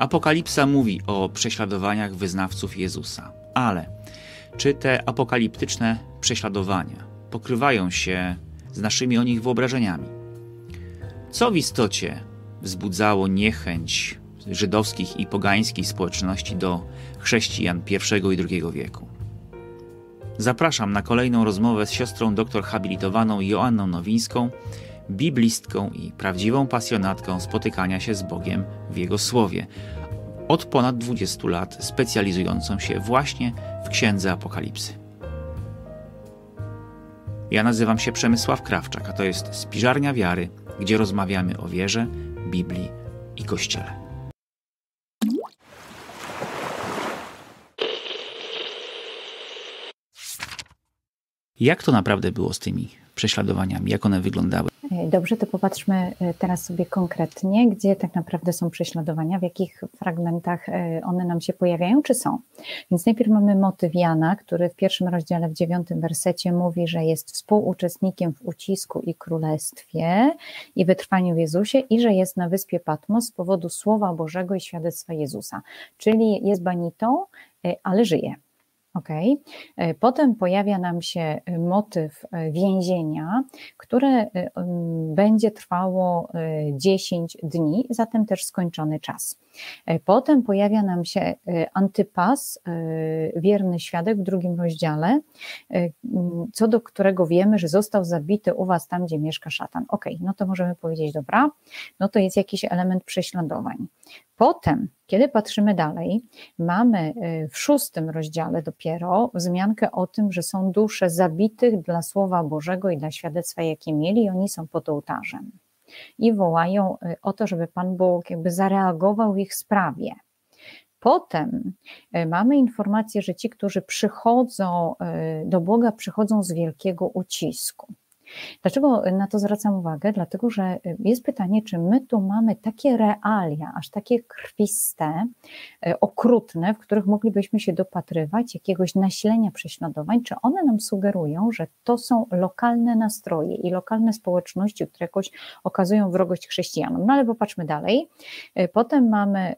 Apokalipsa mówi o prześladowaniach wyznawców Jezusa, ale czy te apokaliptyczne prześladowania pokrywają się z naszymi o nich wyobrażeniami? Co w istocie wzbudzało niechęć żydowskich i pogańskich społeczności do chrześcijan I i II wieku? Zapraszam na kolejną rozmowę z siostrą doktor habilitowaną Joanną Nowińską, biblistką i prawdziwą pasjonatką spotykania się z Bogiem w Jego Słowie, od ponad 20 lat specjalizującą się właśnie w Księdze Apokalipsy. Ja nazywam się Przemysław Krawczak, a to jest Spiżarnia Wiary, gdzie rozmawiamy o wierze, Biblii i Kościele. Jak to naprawdę było z tymi prześladowaniami? Jak one wyglądały? Dobrze, to popatrzmy e, teraz sobie konkretnie, gdzie tak naprawdę są prześladowania, w jakich fragmentach e, one nam się pojawiają, czy są. Więc najpierw mamy motyw Jana, który w pierwszym rozdziale, w dziewiątym wersecie mówi, że jest współuczestnikiem w ucisku i królestwie i wytrwaniu w Jezusie i że jest na wyspie Patmos z powodu Słowa Bożego i świadectwa Jezusa. Czyli jest banitą, e, ale żyje. Okay. E, potem pojawia nam się e, motyw e, więzienia, które będzie trwało 10 dni, zatem też skończony czas. Potem pojawia nam się antypas, wierny świadek w drugim rozdziale, co do którego wiemy, że został zabity u was tam, gdzie mieszka szatan. Ok, no to możemy powiedzieć, dobra, no to jest jakiś element prześladowań. Potem, kiedy patrzymy dalej, mamy y, w szóstym rozdziale dopiero wzmiankę o tym, że są dusze zabitych dla Słowa Bożego i dla świadectwa, jakie mieli, i oni są pod ołtarzem. I wołają y, o to, żeby Pan Bóg jakby zareagował w ich sprawie. Potem y, mamy informację, że ci, którzy przychodzą do Boga, przychodzą z wielkiego ucisku. Dlaczego na to zwracam uwagę? Dlatego, że jest pytanie, czy my tu mamy takie realia, aż takie krwiste, e, okrutne, w których moglibyśmy się dopatrywać jakiegoś nasilenia prześladowań, czy one nam sugerują, że to są lokalne nastroje i lokalne społeczności, które jakoś okazują wrogość chrześcijanom. No ale popatrzmy dalej. E, potem mamy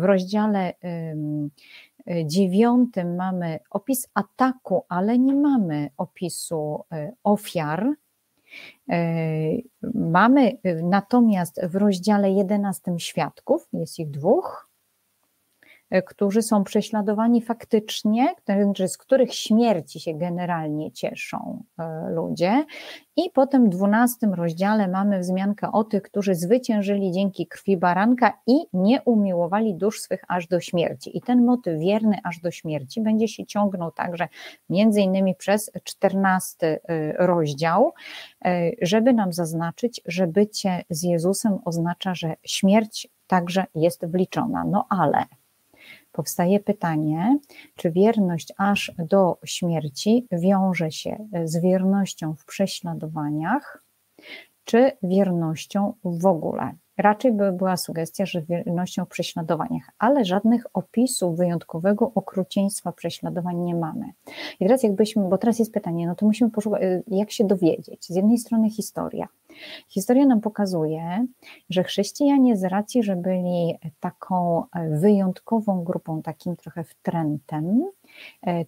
w rozdziale dziewiątym mamy opis ataku, ale nie mamy opisu e, ofiar. E, mamy e, natomiast w rozdziale jedenastym świadków, jest ich dwóch, którzy są prześladowani faktycznie, z których śmierci się generalnie cieszą e, ludzie. I potem w dwunastym rozdziale mamy wzmiankę o tych, którzy zwyciężyli dzięki krwi baranka i nie umiłowali dusz swych aż do śmierci. I ten motyw wierny aż do śmierci będzie się ciągnął także między innymi przez czternasty e, rozdział, żeby nam zaznaczyć, że bycie z Jezusem oznacza, że śmierć także jest wliczona. No ale powstaje pytanie, czy wierność aż do śmierci wiąże się z wiernością w prześladowaniach, czy wiernością w ogóle. Raczej by była sugestia, że wiernością w prześladowaniach, ale żadnych opisów wyjątkowego okrucieństwa prześladowań nie mamy. I teraz jakbyśmy, bo teraz jest pytanie, no to musimy poszukać, jak się dowiedzieć. Z jednej strony historia, Historia nam pokazuje, że chrześcijanie z racji, że byli taką wyjątkową grupą, takim trochę wtrętem,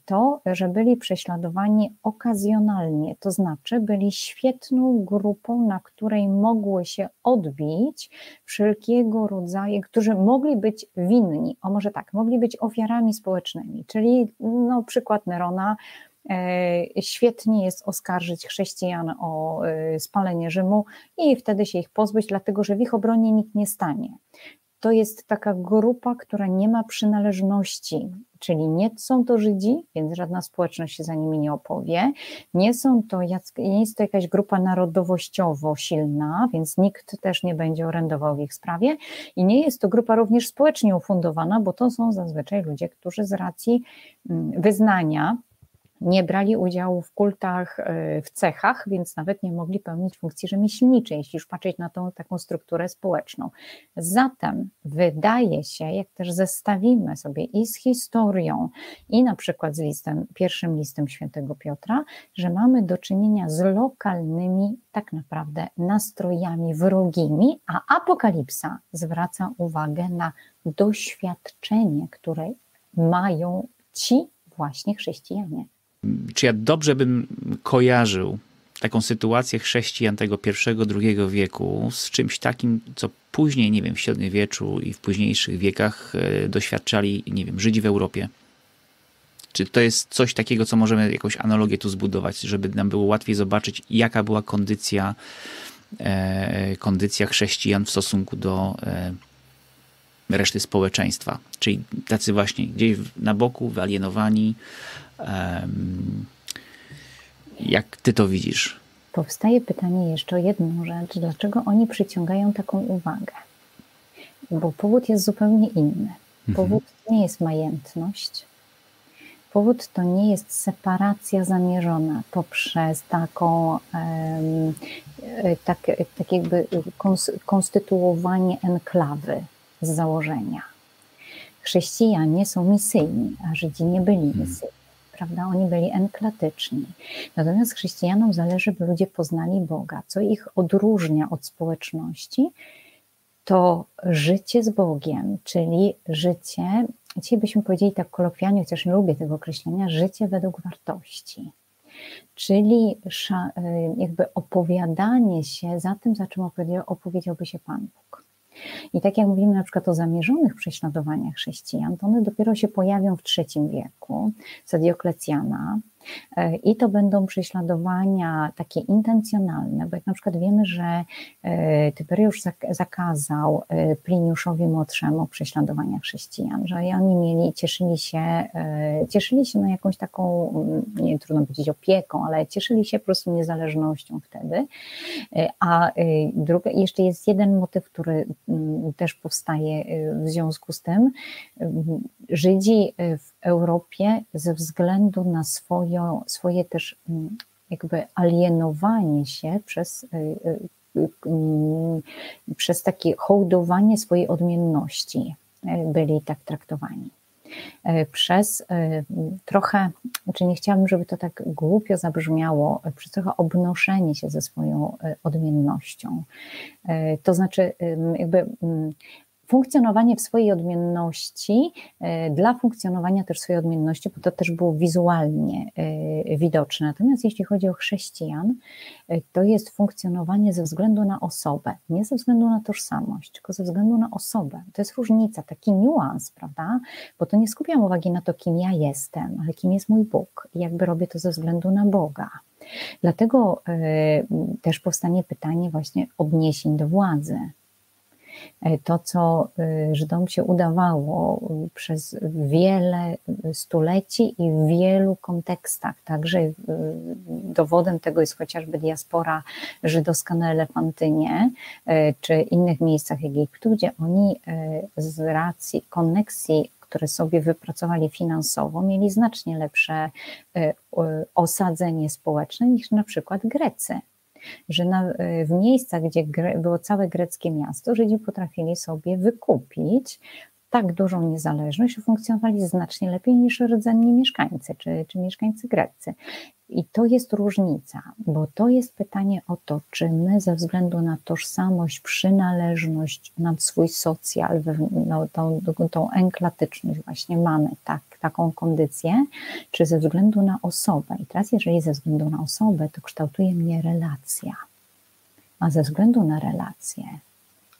to, że byli prześladowani okazjonalnie, to znaczy byli świetną grupą, na której mogły się odbić wszelkiego rodzaju, którzy mogli być winni, o może tak, mogli być ofiarami społecznymi, czyli no, przykład Nerona, E, świetnie jest oskarżyć chrześcijan o e, spalenie Rzymu i wtedy się ich pozbyć, dlatego że w ich obronie nikt nie stanie. To jest taka grupa, która nie ma przynależności, czyli nie są to Żydzi, więc żadna społeczność się za nimi nie opowie, nie, są to, nie jest to jakaś grupa narodowościowo silna, więc nikt też nie będzie orędował w ich sprawie. I nie jest to grupa również społecznie ufundowana, bo to są zazwyczaj ludzie, którzy z racji mm, wyznania, nie brali udziału w kultach, e, w cechach, więc nawet nie mogli pełnić funkcji rzemieślniczej, jeśli już patrzeć na tą taką strukturę społeczną. Zatem wydaje się, jak też zestawimy sobie i z historią, i na przykład z listem, pierwszym listem świętego Piotra, że mamy do czynienia z lokalnymi tak naprawdę nastrojami wrogimi, a apokalipsa zwraca uwagę na doświadczenie, które mają ci właśnie chrześcijanie. Czy ja dobrze bym kojarzył taką sytuację chrześcijan tego pierwszego, drugiego wieku z czymś takim, co później, nie wiem, w średniowieczu i w późniejszych wiekach e, doświadczali, nie wiem, Żydzi w Europie? Czy to jest coś takiego, co możemy jakąś analogię tu zbudować, żeby nam było łatwiej zobaczyć, jaka była kondycja, e, kondycja chrześcijan w stosunku do e, reszty społeczeństwa? Czyli tacy właśnie gdzieś na boku, wyalienowani. E, jak ty to widzisz? Powstaje pytanie jeszcze o jedną rzecz. Dlaczego oni przyciągają taką uwagę? Bo powód jest zupełnie inny. Mhm. Powód mhm. nie jest majętność, Powód to nie jest separacja zamierzona poprzez taką, tak, tak jakby konstytuowanie enklawy z założenia. Chrześcijanie są misyjni, a Żydzi nie byli hmm. misyjni. Prawda? Oni byli enklatyczni. Natomiast chrześcijanom zależy, by ludzie poznali Boga. Co ich odróżnia od społeczności, to życie z Bogiem, czyli życie Dzisiaj byśmy powiedzieli tak kolokwialnie, chociaż nie lubię tego określenia, życie według wartości. Czyli jakby opowiadanie się za tym, za czym opowiedziałby się Pan Bóg. I tak jak mówimy na przykład o zamierzonych prześladowaniach chrześcijan, to one dopiero się pojawią w III wieku, za Dioklecjana, I to będą prześladowania takie intencjonalne, bo jak na przykład wiemy, że e, Tyberiusz zakazał e, Pliniuszowi Młodszemu prześladowania chrześcijan, że oni mieli, cieszyli się, cieszyli się na jakąś taką, mm, nie trudno powiedzieć opieką, ale cieszyli się po prostu niezależnością wtedy. A druga, jeszcze jest jeden motyw, który mm, też powstaje w związku z tym. Żydzi w Europie ze względu na swoją, swoje też mm, jakby alienowanie się przez, y, y, y, przez takie hołdowanie swojej odmienności byli tak traktowani. Przez trochę, czy nie chciałabym, żeby to tak głupio zabrzmiało, przez trochę obnoszenie się ze swoją odmiennością. To znaczy, jakby funkcjonowanie w swojej odmienności, e, dla funkcjonowania też swojej odmienności, bo to też było wizualnie e, widoczne. Natomiast jeśli chodzi o chrześcijan, e, to jest funkcjonowanie ze względu na osobę, nie ze względu na tożsamość, tylko ze względu na osobę. To jest różnica, taki niuans, prawda? Bo to nie skupiam uwagi na to, kim ja jestem, ale kim jest mój Bóg i jakby robię to ze względu na Boga. Dlatego też powstanie pytanie właśnie odniesień do władzy to, co e, Żydom się udawało przez wiele stuleci i w wielu kontekstach. Także e, dowodem tego jest chociażby diaspora żydowska na Elefantynie, czy innych miejscach Egiptu, gdzie oni z racji koneksji które sobie wypracowali finansowo, mieli znacznie lepsze osadzenie społeczne niż na przykład Grecy że na, e, w miejscach, gdzie było całe greckie miasto, Żydzi potrafili sobie wykupić tak dużą niezależność, funkcjonowali znacznie lepiej niż rdzenni mieszkańcy czy, czy mieszkańcy greccy. I to jest różnica, bo to jest pytanie o to, czy my ze względu na tożsamość, przynależność, na swój socjal, no, tą, tą enklatyczność właśnie mamy tak, taką kondycję, czy ze względu na osobę. I teraz, jeżeli ze względu na osobę, to kształtuje mnie relacja. A ze względu na relację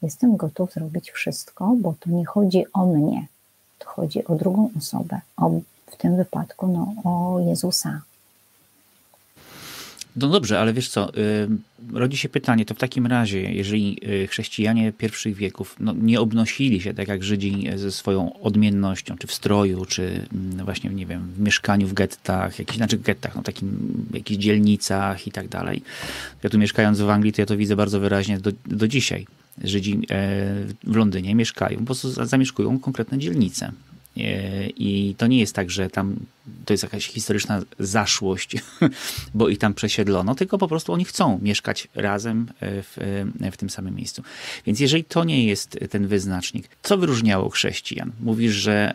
jestem gotów zrobić wszystko, bo to nie chodzi o mnie, to chodzi o drugą osobę, o, w tym wypadku no, o Jezusa, no dobrze, ale wiesz co, rodzi się pytanie, to w takim razie, jeżeli y, chrześcijanie pierwszych wieków no, nie obnosili się tak jak Żydzi ze swoją odmiennością, czy w stroju, czy mm, właśnie, nie wiem, w mieszkaniu w gettach, jakichś, znaczy gettach, no takim, jakichś dzielnicach i tak dalej. Ja tu mieszkając w Anglii, to ja to widzę bardzo wyraźnie do, do dzisiaj. Żydzi e, w Londynie mieszkają, po prostu zamieszkują konkretne dzielnice. E, I to nie jest tak, że tam to jest jakaś historyczna zaszłość, bo ich tam przesiedlono, tylko po prostu oni chcą mieszkać razem w, w tym samym miejscu. Więc jeżeli to nie jest ten wyznacznik, co wyróżniało chrześcijan? Mówisz, że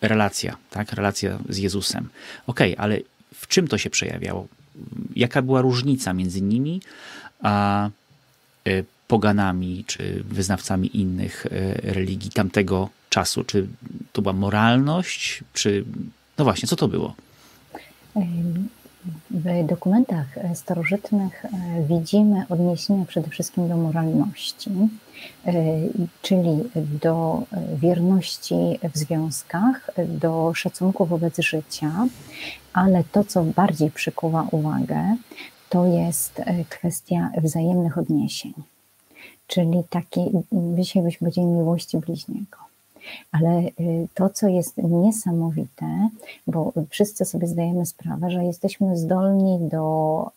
relacja, tak? Relacja z Jezusem. Okej, okay, ale w czym to się przejawiało? Jaka była różnica między nimi a poganami czy wyznawcami innych religii tamtego czasu? Czy to była moralność, czy no właśnie, co to było? W dokumentach starożytnych widzimy odniesienia przede wszystkim do moralności, czyli do wierności w związkach, do szacunku wobec życia, ale to, co bardziej przykuwa uwagę, to jest kwestia wzajemnych odniesień, czyli taki, dzisiaj byśmy powiedzieli miłości bliźniego. Ale y, to, co jest niesamowite, bo wszyscy sobie zdajemy sprawę, że jesteśmy zdolni do,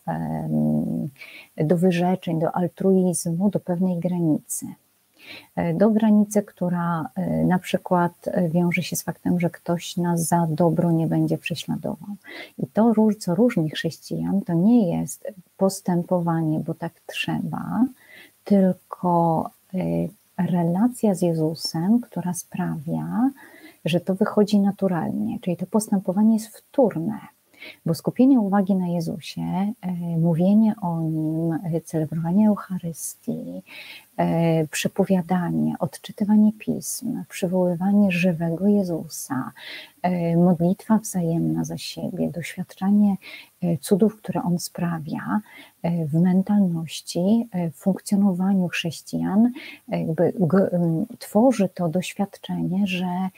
do wyrzeczeń, do altruizmu, do pewnej granicy. E, do granicy, która e, na przykład wiąże się z faktem, że ktoś nas za dobro nie będzie prześladował. I to, co różni chrześcijan, to nie jest postępowanie, bo tak trzeba, tylko e, relacja z Jezusem, która sprawia, że to wychodzi naturalnie, czyli to postępowanie jest wtórne, bo skupienie uwagi na Jezusie, e, mówienie o Nim, e, celebrowanie Eucharystii, e, przepowiadanie, odczytywanie pism, przywoływanie żywego Jezusa, modlitwa wzajemna za siebie, doświadczanie cudów, które On sprawia w mentalności, w funkcjonowaniu chrześcijan, jakby tworzy to doświadczenie, że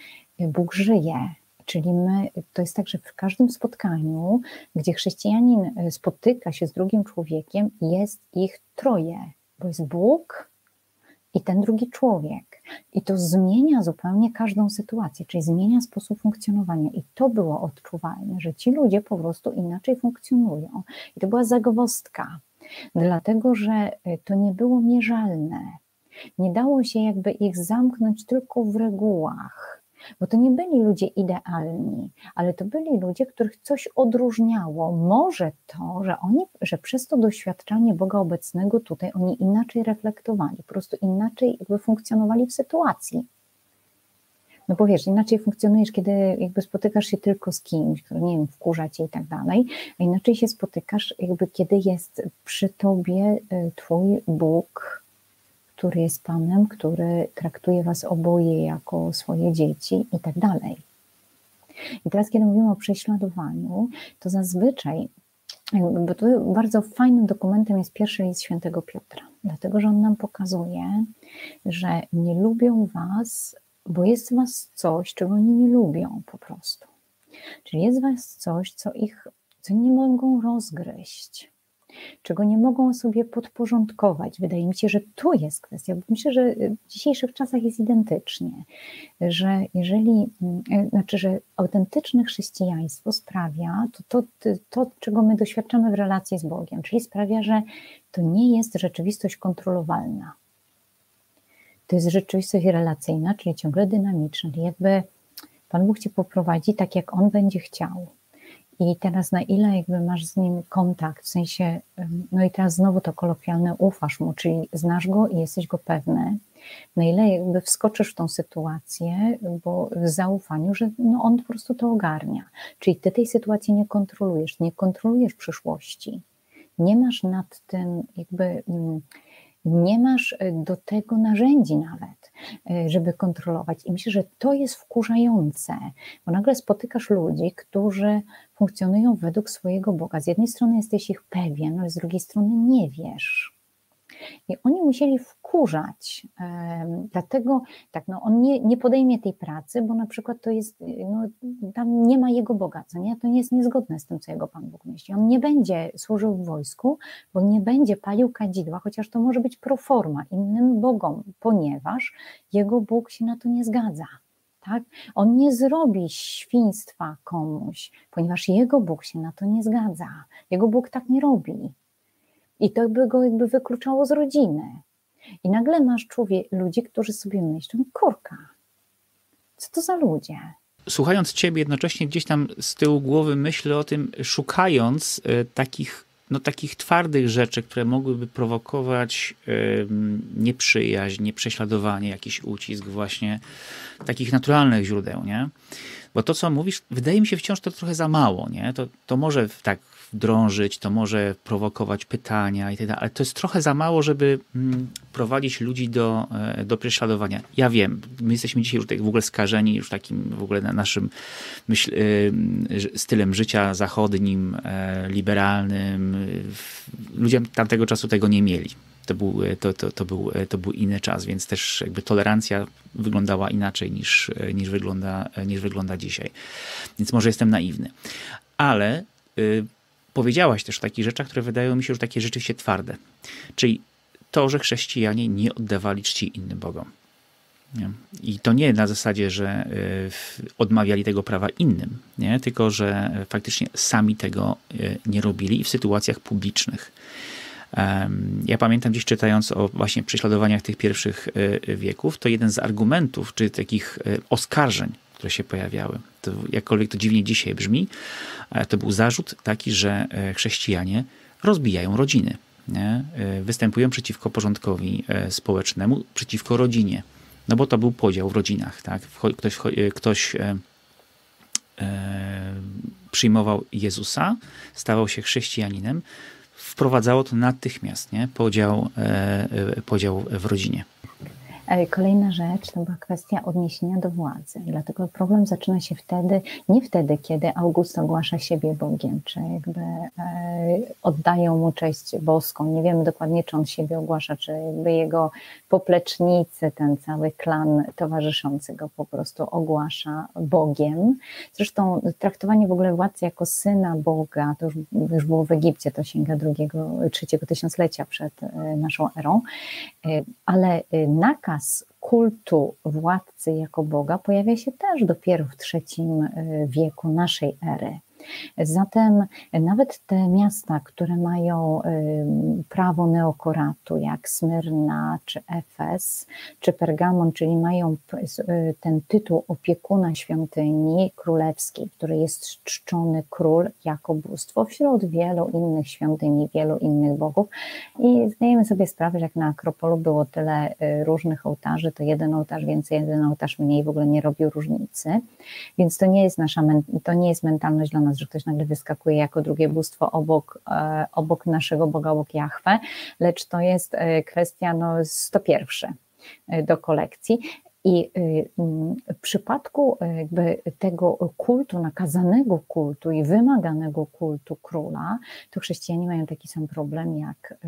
Bóg żyje, Czyli my, to jest tak, że w każdym spotkaniu, gdzie chrześcijanin e, spotyka się z drugim człowiekiem, jest ich troje, bo jest Bóg i ten drugi człowiek. I to zmienia zupełnie każdą sytuację, czyli zmienia sposób funkcjonowania. I to było odczuwalne, że ci ludzie po prostu inaczej funkcjonują. I to była zagwozdka, dlatego że e, to nie było mierzalne. Nie dało się jakby ich zamknąć tylko w regułach bo to nie byli ludzie idealni, ale to byli ludzie, których coś odróżniało. Może to, że oni, że przez to doświadczanie Boga obecnego tutaj oni inaczej reflektowali, po prostu inaczej jakby funkcjonowali w sytuacji. No bo wiesz, inaczej funkcjonujesz, kiedy jakby spotykasz się tylko z kimś, który, nie wiem, wkurza cię i tak dalej, a inaczej się spotykasz jakby, kiedy jest przy tobie y, twój Bóg, który jest Panem, który traktuje Was oboje jako swoje dzieci i tak dalej. I teraz, kiedy mówimy o prześladowaniu, to zazwyczaj, bo tu bardzo fajnym dokumentem jest pierwszy list świętego Piotra, dlatego że on nam pokazuje, że nie lubią Was, bo jest w Was coś, czego oni nie lubią po prostu. Czyli jest w Was coś, co ich, co nie mogą rozgryźć czego nie mogą sobie podporządkować. Wydaje mi się, że tu jest kwestia, bo myślę, że w dzisiejszych czasach jest identycznie, że jeżeli, mm, znaczy, że autentyczne chrześcijaństwo sprawia to, to, to, czego my doświadczamy w relacji z Bogiem, czyli sprawia, że to nie jest rzeczywistość kontrolowalna. To jest rzeczywistość relacyjna, czyli ciągle dynamiczna, czyli jakby Pan Bóg cię poprowadzi tak, jak On będzie chciał. I teraz na ile jakby masz z nim kontakt, w sensie, no i teraz znowu to kolokwialne ufasz mu, czyli znasz go i jesteś go pewny, na ile jakby wskoczysz w tą sytuację, bo w zaufaniu, że no on po prostu to ogarnia. Czyli ty tej sytuacji nie kontrolujesz, nie kontrolujesz przyszłości. Nie masz nad tym jakby mm, nie masz e, do tego narzędzi nawet, e, żeby kontrolować. I myślę, że to jest wkurzające, bo nagle spotykasz ludzi, którzy funkcjonują według swojego Boga. Z jednej strony jesteś ich pewien, ale z drugiej strony nie wiesz. I oni musieli wkurzać, dlatego tak, no on nie, nie podejmie tej pracy, bo na przykład to jest, no, tam nie ma jego Boga, co nie? To nie jest niezgodne z tym, co jego Pan Bóg myśli. On nie będzie służył w wojsku, bo nie będzie palił kadzidła, chociaż to może być proforma innym Bogom, ponieważ jego Bóg się na to nie zgadza. Tak? On nie zrobi świństwa komuś, ponieważ jego Bóg się na to nie zgadza. Jego Bóg tak nie robi. I to by go jakby wykluczało z rodziny. I nagle masz człowiek, ludzi, którzy sobie myślą, kurka, co to za ludzie? Słuchając ciebie, jednocześnie gdzieś tam z tyłu głowy myślę o tym, szukając y, takich, no, takich twardych rzeczy, które mogłyby prowokować nieprzyjaźń, nieprześladowanie, jakiś ucisk, właśnie takich naturalnych źródeł, nie? Bo to, co mówisz, wydaje mi się wciąż to trochę za mało, nie? To, to może tak drążyć, to może prowokować pytania i tak dalej, ale to jest trochę za mało, żeby mm, prowadzić ludzi do, e, do prześladowania. Ja wiem, my jesteśmy dzisiaj już tak w ogóle skażeni już takim w ogóle naszym myśl, e, stylem życia zachodnim, e, liberalnym. Ludzie tamtego czasu tego nie mieli. To był, to, to, to, był, to był inny czas, więc też jakby tolerancja wyglądała inaczej niż, niż, wygląda, niż wygląda dzisiaj. Więc może jestem naiwny. Ale y, powiedziałaś też o takich rzeczach, które wydają mi się już takie rzeczywiście twarde. Czyli to, że chrześcijanie nie oddawali czci innym bogom. Nie? I to nie na zasadzie, że y, odmawiali tego prawa innym, nie? tylko że faktycznie sami tego y, nie robili i w sytuacjach publicznych. Ja pamiętam gdzieś czytając o właśnie prześladowaniach tych pierwszych y, wieków, to jeden z argumentów, czy takich oskarżeń, które się pojawiały, to jakkolwiek to dziwnie dzisiaj brzmi, to był zarzut taki, że e, chrześcijanie rozbijają rodziny. Nie? E, występują przeciwko porządkowi e, społecznemu, przeciwko rodzinie. No bo to był podział w rodzinach. Tak? Ktoś, ktoś e, e, przyjmował Jezusa, stawał się chrześcijaninem, wprowadzało to natychmiast nie? Podział, e, podział w rodzinie. Kolejna rzecz to była kwestia odniesienia do władzy. Dlatego problem zaczyna się wtedy, nie wtedy, kiedy August ogłasza siebie Bogiem, czy jakby e, oddają mu cześć boską. Nie wiemy dokładnie, czy on siebie ogłasza, czy jakby jego poplecznicy, ten cały klan towarzyszący go po prostu ogłasza Bogiem. Zresztą traktowanie w ogóle władcy jako syna Boga, to już, już było w Egipcie, to sięga drugiego, trzeciego tysiąclecia przed e, naszą erą, e, ale nakaz nakaz kultu władcy jako Boga pojawia się też dopiero w III e, wieku naszej ery. Zatem nawet te miasta, które mają prawo neokoratu, jak Smyrna, czy Efes, czy Pergamon, czyli mają y, ten tytuł opiekuna świątyni królewskiej, który jest czczony król jako bóstwo wśród wielu innych świątyni, wielu innych bogów. I zdajemy sobie sprawę, że jak na Akropolu było tyle y, różnych ołtarzy, to jeden ołtarz więcej, jeden ołtarz mniej w ogóle nie robił różnicy. Więc to nie jest nasza, to nie jest mentalność dla nas że ktoś nagle wyskakuje jako drugie bóstwo obok, e, obok naszego Boga, obok Jahwe, lecz to jest e, kwestia no, 101 e, do kolekcji. I w przypadku jakby tego kultu, nakazanego kultu i wymaganego kultu króla, to chrześcijanie mają taki sam problem jak,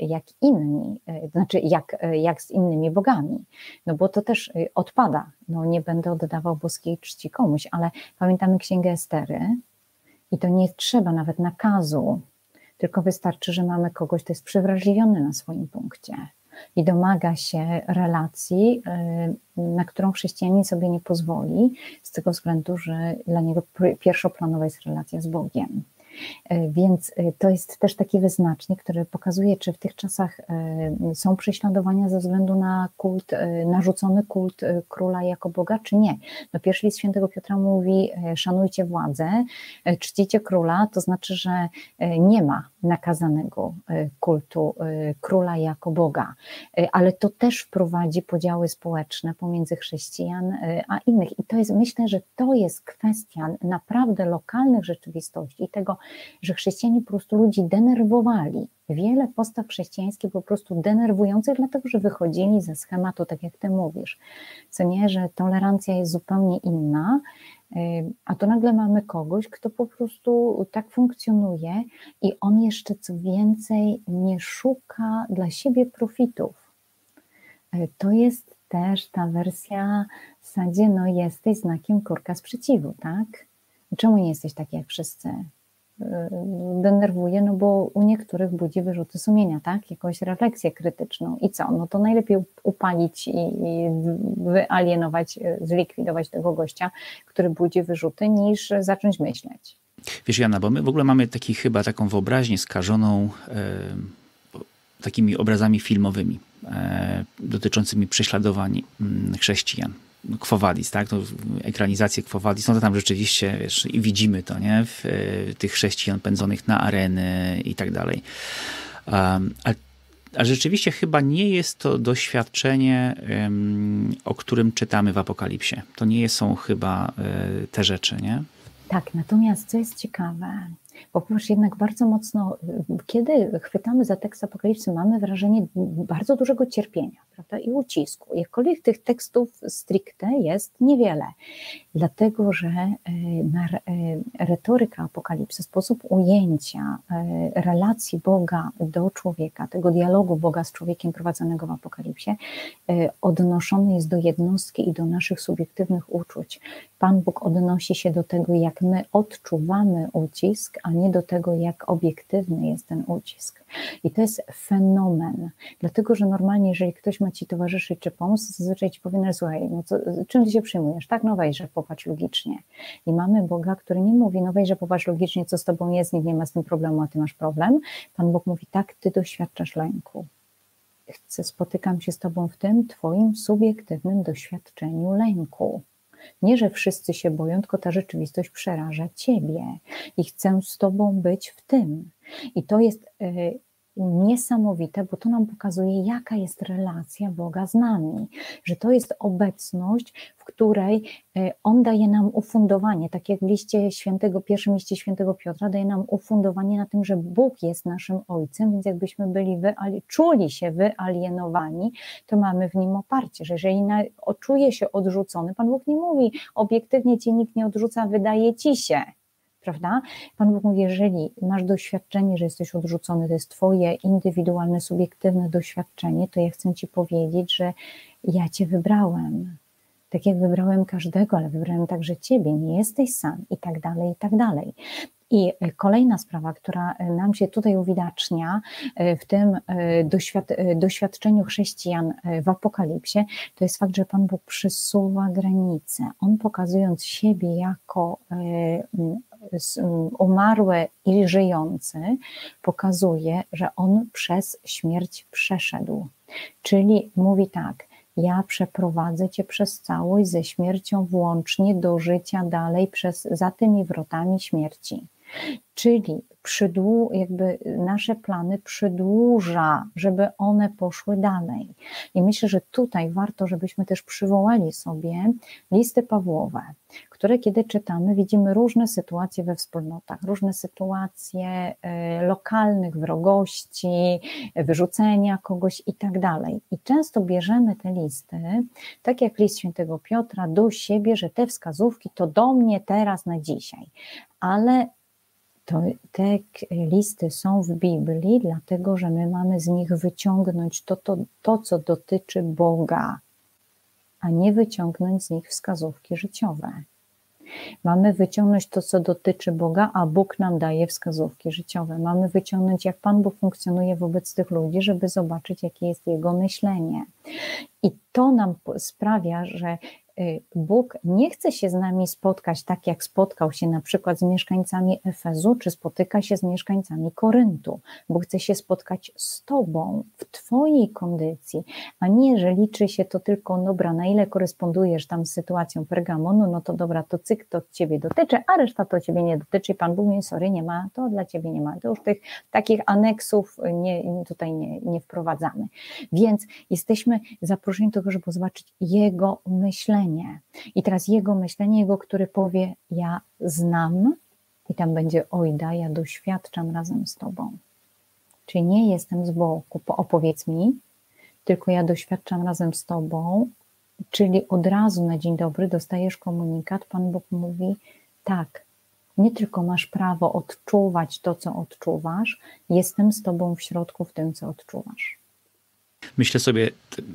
jak inni, znaczy jak, jak z innymi bogami, no bo to też odpada. No nie będę oddawał boskiej czci komuś, ale pamiętamy księgę Estery, i to nie trzeba nawet nakazu, tylko wystarczy, że mamy kogoś, kto jest przewrażliwiony na swoim punkcie i domaga się relacji, y, na którą chrześcijanin sobie nie pozwoli, z tego względu, że dla niego pierwszoplanowa jest relacja z Bogiem. E, więc e, to jest też taki wyznacznik, który pokazuje, czy w tych czasach e, są prześladowania ze względu na kult, narzucony kult króla jako Boga, czy nie. No pierwszy list świętego Piotra mówi, szanujcie władzę, czcicie króla, to znaczy, że nie ma nakazanego kultu króla jako Boga, ale to też wprowadzi podziały społeczne pomiędzy chrześcijan a innych. I to jest, myślę, że to jest kwestia naprawdę lokalnych rzeczywistości i tego, że chrześcijanie po prostu ludzi denerwowali. Wiele postaw chrześcijańskich po prostu denerwujących, dlatego że wychodzili ze schematu, tak jak ty mówisz. Co nie, że tolerancja jest zupełnie inna, y, a tu nagle mamy kogoś, kto po prostu tak funkcjonuje i on jeszcze co więcej nie szuka dla siebie profitów. Y, to jest też ta wersja w zasadzie, no jesteś znakiem kurka sprzeciwu, tak? Czemu nie jesteś taki jak wszyscy? Denerwuje, no bo u niektórych budzi wyrzuty sumienia, tak? Jakąś refleksję krytyczną. I co? No to najlepiej upalić i, wyalienować, zlikwidować tego gościa, który budzi wyrzuty, niż zacząć myśleć. Wiesz, Jana, bo my w ogóle mamy taki chyba taką wyobraźnię skażoną e, takimi obrazami filmowymi e, dotyczącymi prześladowań mm, chrześcijan. Quo Vadis, tak? To ekranizację Quo no to tam rzeczywiście, wiesz, i widzimy to, nie? W, w tych chrześcijan pędzonych na areny i tak dalej. Um, ale A rzeczywiście chyba nie jest to doświadczenie, o którym czytamy w Apokalipsie. To nie są chyba e, te rzeczy, nie? Tak, natomiast co jest ciekawe, bo jednak bardzo mocno, kiedy chwytamy za tekst Apokalipsy, mamy wrażenie bardzo dużego cierpienia prawda, i ucisku. Jakkolwiek tych tekstów stricte jest niewiele, dlatego że na e, retoryka Apokalipsy, sposób ujęcia relacji Boga do człowieka, tego dialogu Boga z człowiekiem prowadzonego w Apokalipsie, odnoszony jest do jednostki i do naszych subiektywnych uczuć. Pan Bóg odnosi się do tego, jak my odczuwamy ucisk, a nie do tego, jak obiektywny jest ten ucisk. I to jest fenomen, dlatego że normalnie, jeżeli ktoś ma ci towarzyszyć czy pomóc, zazwyczaj ci powie, no słuchaj, no co, czym ty się przyjmujesz? Tak, no weź, że popatrz logicznie. I mamy Boga, który nie mówi, no weź, że popatrz logicznie, co z tobą jest, nikt nie ma z tym problemu, a ty masz problem. Pan Bóg mówi, tak, ty doświadczasz lęku. Chcę, spotykam się z tobą w tym twoim subiektywnym doświadczeniu lęku. Nie, że wszyscy się boją, tylko ta rzeczywistość przeraża ciebie i chcę z tobą być w tym. I to jest e, niesamowite, bo to nam pokazuje, jaka jest relacja Boga z nami, że to jest obecność, w której e, On daje nam ufundowanie, tak jak w liście świętego, pierwszym liście świętego Piotra daje nam ufundowanie na tym, że Bóg jest naszym Ojcem, więc jakbyśmy byli wyali, czuli się wyalienowani, to mamy w Nim oparcie, że jeżeli na, czuje się odrzucony, Pan Bóg nie mówi, obiektywnie Cię nikt nie odrzuca, wydaje Ci się, prawda? Pan Bóg mówi, jeżeli masz doświadczenie, że jesteś odrzucony, to jest Twoje indywidualne, subiektywne doświadczenie, to ja chcę Ci powiedzieć, że ja Cię wybrałem. Tak jak wybrałem każdego, ale wybrałem także Ciebie, nie jesteś sam i tak dalej, i tak dalej. I kolejna sprawa, która nam się tutaj uwidacznia e, w tym e, doświad e, doświadczeniu chrześcijan w Apokalipsie, to jest fakt, że Pan Bóg przysuwa granice. On pokazując siebie jako umarły i żyjący, pokazuje, że on przez śmierć przeszedł. Czyli mówi tak, ja przeprowadzę cię przez całość ze śmiercią włącznie do życia dalej przez, za tymi wrotami śmierci. Czyli przydłu, jakby nasze plany przydłuża, żeby one poszły dalej. I myślę, że tutaj warto, żebyśmy też przywołali sobie listy Pawłowe, które kiedy czytamy, widzimy różne sytuacje we wspólnotach, różne sytuacje y, lokalnych wrogości, wyrzucenia kogoś i tak dalej. I często bierzemy te listy, tak jak list świętego Piotra, do siebie, że te wskazówki to do mnie teraz na dzisiaj. Ale to te listy są w Biblii, dlatego że my mamy z nich wyciągnąć to, to, to, co dotyczy Boga, a nie wyciągnąć z nich wskazówki życiowe. Mamy wyciągnąć to, co dotyczy Boga, a Bóg nam daje wskazówki życiowe. Mamy wyciągnąć, jak Pan Bóg funkcjonuje wobec tych ludzi, żeby zobaczyć, jakie jest Jego myślenie. I to nam sprawia, że Bóg nie chce się z nami spotkać tak, jak spotkał się na przykład z mieszkańcami Efezu, czy spotyka się z mieszkańcami Koryntu. Bóg chce się spotkać z Tobą, w Twojej kondycji, a nie, że liczy się to tylko, dobra, na ile korespondujesz tam z sytuacją Pergamonu, no to dobra, to cyk, to Ciebie dotyczy, a reszta to Ciebie nie dotyczy. Pan Bóg mówi, sorry, nie ma, to dla Ciebie nie ma. To już tych takich aneksów nie, tutaj nie, nie wprowadzamy. Więc jesteśmy zaproszeni do tego, żeby zobaczyć Jego myślenie, myślenie. I teraz jego myślenie, jego, który powie: Ja znam, i tam będzie ojda, ja doświadczam razem z tobą. Czyli nie jestem z boku, opowiedz mi, tylko ja doświadczam razem z tobą, czyli od razu na dzień dobry dostajesz komunikat, Pan Bóg mówi: Tak, nie tylko masz prawo odczuwać to, co odczuwasz, jestem z tobą w środku w tym, co odczuwasz. Myślę sobie,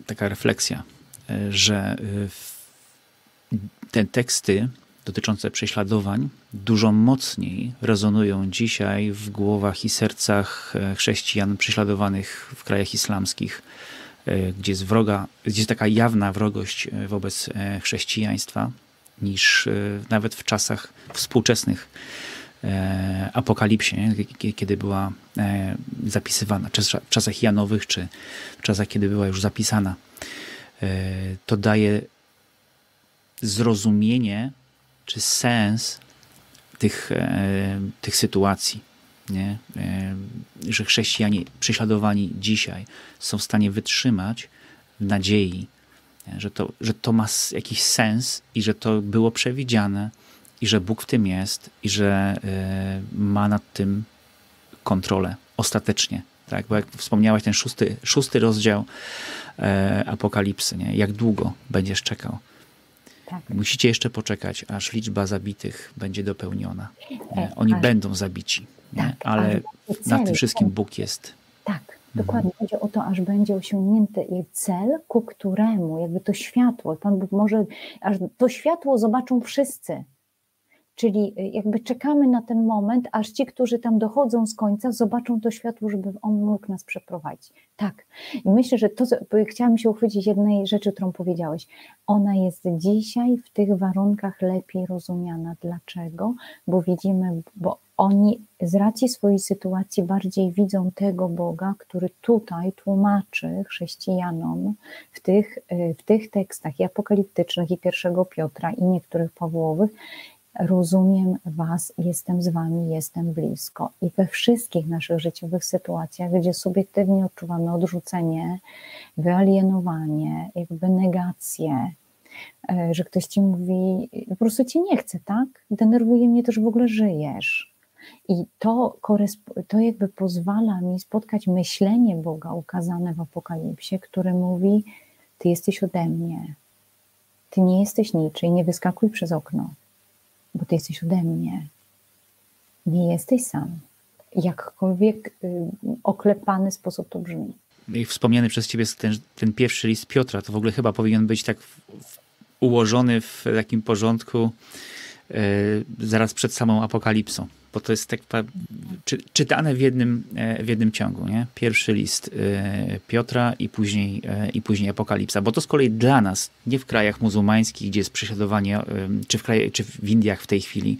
taka refleksja, e, że w te teksty dotyczące prześladowań dużo mocniej rezonują dzisiaj w głowach i sercach e, chrześcijan prześladowanych w krajach islamskich, e, gdzie jest, wroga, gdzie jest taka jawna wrogość e, wobec chrześcijaństwa, niż nawet w czasach współczesnych apokalipsie, kiedy była zapisywana, w czasach Janowych, czy w czasach, kiedy była już zapisana. To daje zrozumienie czy sens tych, e, tych sytuacji. Nie? E, że chrześcijanie prześladowani dzisiaj są w stanie wytrzymać w nadziei, że to, że to ma jakiś sens i że to było przewidziane i że Bóg w tym jest i że y, ma nad tym kontrolę ostatecznie. Tak? Bo jak wspomniałaś, ten szósty, szósty rozdział e, Apokalipsy, nie? jak długo będziesz czekał? Tak. Musicie jeszcze poczekać, aż liczba zabitych będzie dopełniona. Nie? Oni tak. będą zabici, tak, ale nad tym wszystkim Bóg jest. Tak, mhm. dokładnie. Chodzi o to, aż będzie osiągnięty jej cel, ku któremu jakby to światło, Pan Bóg może, aż to światło zobaczą wszyscy. Czyli y, jakby czekamy na ten moment, aż ci, którzy tam dochodzą z końca, zobaczą to światło, żeby on mógł nas przeprowadzić. Tak. I myślę, że to, chciałam się uchwycić jednej rzeczy, którą powiedziałeś. Ona jest dzisiaj w tych warunkach lepiej rozumiana. Dlaczego? Bo widzimy, bo oni z racji swojej sytuacji bardziej widzą tego Boga, który tutaj tłumaczy chrześcijanom w tych, y, w tych tekstach i apokaliptycznych, i pierwszego Piotra, i niektórych Pawłowych, rozumiem Was, jestem z Wami, jestem blisko. I we wszystkich naszych życiowych sytuacjach, gdzie subiektywnie odczuwamy odrzucenie, wyalienowanie, jakby negację, e, że ktoś Ci mówi, po prostu Cię nie chce, tak? Denerwuje mnie to, że w ogóle żyjesz. I to, to jakby pozwala mi spotkać myślenie Boga ukazane w Apokalipsie, które mówi: Ty jesteś ode mnie, Ty nie jesteś niczy, nie wyskakuj przez okno bo ty jesteś ode mnie. Nie jesteś sam. Jakkolwiek y, oklepany sposób to brzmi. I wspomniany przez ciebie ten, ten pierwszy list Piotra, to w ogóle chyba powinien być tak w, w, ułożony w takim porządku yy, zaraz przed samą apokalipsą bo to jest tak czy, czytane w jednym, e, w jednym ciągu. Nie? Pierwszy list e, Piotra i później, e, i później Apokalipsa, bo to z kolei dla nas, nie w krajach muzułmańskich, gdzie jest prześladowanie, czy w, kraju, czy w Indiach w tej chwili,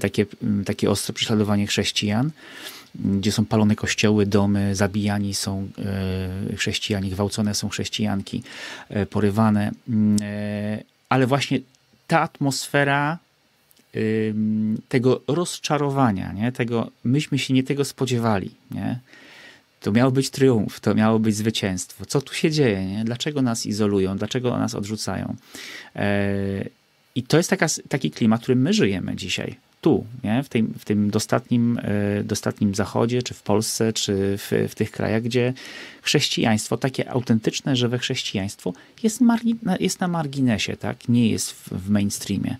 takie, takie ostre prześladowanie chrześcijan, gdzie są palone kościoły, domy, zabijani są chrześcijanie, gwałcone są chrześcijanki, porywane. Ale właśnie ta atmosfera tego rozczarowania, nie? Tego, myśmy się nie tego spodziewali. Nie? To miał być triumf, to miało być zwycięstwo. Co tu się dzieje? Nie? Dlaczego nas izolują? Dlaczego nas odrzucają? E, I to jest taka, taki klimat, w którym my żyjemy dzisiaj. Tu, nie? W, tym, w tym dostatnim, e, dostatnim zachodzie, czy w Polsce, czy w, w tych krajach, gdzie chrześcijaństwo, takie autentyczne, żywe chrześcijaństwo jest, jest na marginesie, tak? nie jest w, w mainstreamie.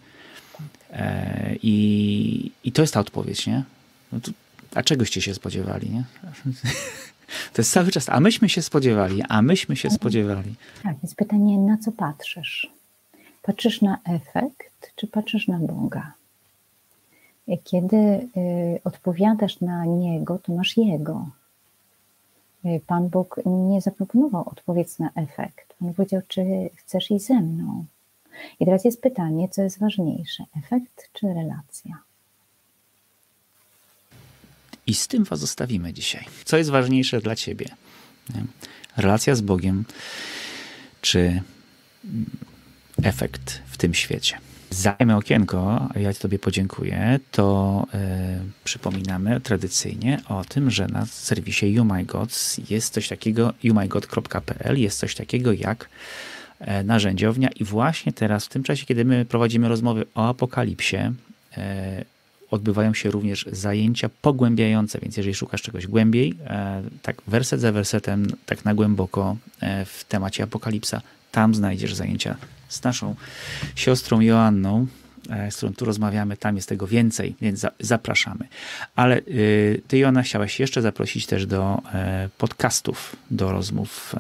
E, I, I to jest ta odpowiedź, nie? No to, a czegoście się spodziewali, nie? To jest cały czas, a myśmy się spodziewali, a myśmy się spodziewali. Tak, jest pytanie, na co patrzysz? Patrzysz na efekt, czy patrzysz na Boga? Kiedy y, odpowiadasz na Niego, to masz Jego. Y, Pan Bóg nie zaproponował odpowiedź na efekt. On powiedział, czy chcesz iść ze mną? I teraz jest pytanie, co jest ważniejsze, efekt czy relacja? I z tym Was zostawimy dzisiaj. Co jest ważniejsze dla Ciebie? Relacja z Bogiem, czy efekt w tym świecie? Zajmę okienko, ja Tobie podziękuję, to yy, przypominamy tradycyjnie o tym, że na serwisie YouMyGods jest coś takiego, youmygod.pl jest coś takiego jak E, narzędziownia i właśnie teraz, w tym czasie, kiedy my prowadzimy rozmowy o apokalipsie, e, odbywają się również zajęcia pogłębiające, więc jeżeli szukasz czegoś głębiej, e, tak werset za wersetem, tak na głęboko w temacie apokalipsa, tam znajdziesz zajęcia z naszą siostrą Joanną, z którą tu rozmawiamy, tam jest tego więcej, więc za, zapraszamy. Ale y, ty, Joanna, chciałaś jeszcze zaprosić też do podcastów, do rozmów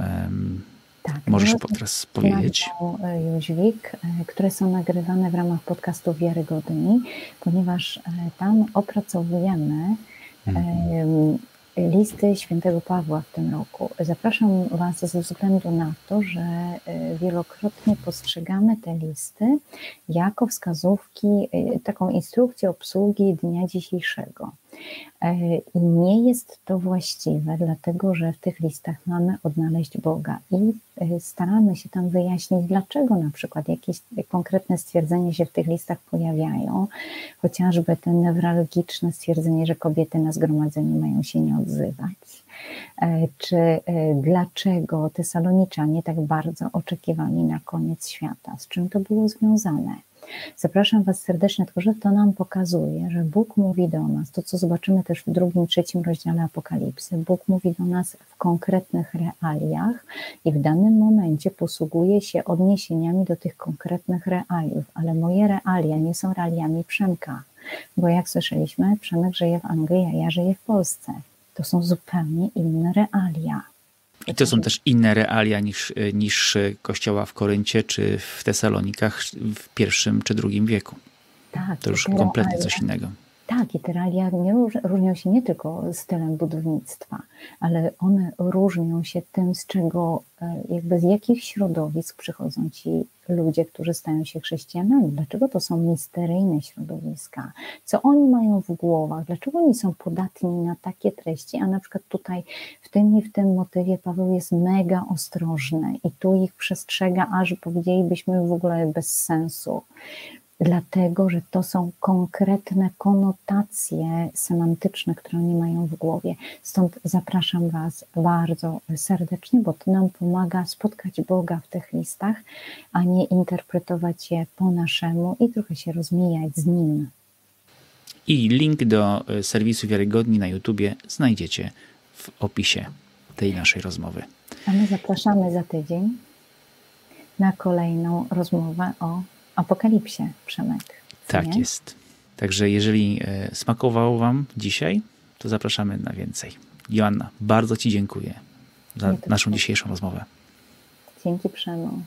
tak, Możesz teraz powiedzieć? E, Jóźwik, e, które są nagrywane w ramach podcastu Wiarygodni, ponieważ e, tam opracowujemy mhm. listy świętego Pawła w tym roku. Zapraszam Was ze względu na to, że wielokrotnie postrzegamy te listy jako wskazówki, taką instrukcję obsługi dnia dzisiejszego. E, I nie jest to właściwe, dlatego że w tych listach mamy odnaleźć Boga i e, staramy się tam wyjaśnić, dlaczego na przykład jakieś konkretne stwierdzenia się w tych listach pojawiają, chociażby te newralgiczne stwierdzenie, że kobiety na zgromadzeniu mają się nie odzywać, e, czy dlaczego Tesaloniczanie tak bardzo oczekiwali na koniec świata, z czym to było związane. Zapraszam Was serdecznie, tylko że to nam pokazuje, że Bóg mówi do nas, to co zobaczymy też w drugim, trzecim rozdziale Apokalipsy, Bóg mówi do nas w konkretnych realiach i w danym momencie posługuje się odniesieniami do tych konkretnych realiów, ale moje realia nie są realiami Przemka, bo jak słyszeliśmy, Przemek żyje w Anglii, a ja żyję w Polsce. To są zupełnie inne realia. I to są też inne realia niż, niż kościoła w Koryncie czy w Tesalonikach w pierwszym czy drugim wieku. Tak, to już kompletnie realia, coś innego. Tak, i te realia nie róż, różnią się nie tylko stylem budownictwa, ale one różnią się tym, z czego, e, jakby z jakich środowisk przychodzą ci ludzie, którzy stają się chrześcijanami. Dlaczego to są misteryjne środowiska? Co oni mają w głowach? Dlaczego oni są podatni na takie treści? A na przykład tutaj w tym i w tym motywie Paweł jest mega ostrożny i tu ich przestrzega, aż powiedzielibyśmy w ogóle bez sensu dlatego że to są konkretne konotacje semantyczne, które oni mają w głowie. Stąd zapraszam Was bardzo serdecznie, bo to nam pomaga spotkać Boga w tych listach, a nie interpretować je po naszemu i trochę się rozmijać z Nim. I link do e, serwisu Wiarygodni na YouTubie znajdziecie w opisie tej naszej rozmowy. A my zapraszamy za tydzień na kolejną rozmowę o apokalipsie, Przemek. Tak nie? jest. Także jeżeli e, smakowało Wam dzisiaj, to zapraszamy na więcej. Joanna, bardzo Ci dziękuję za naszą dzisiejszą rozmowę. Dzięki Przemo.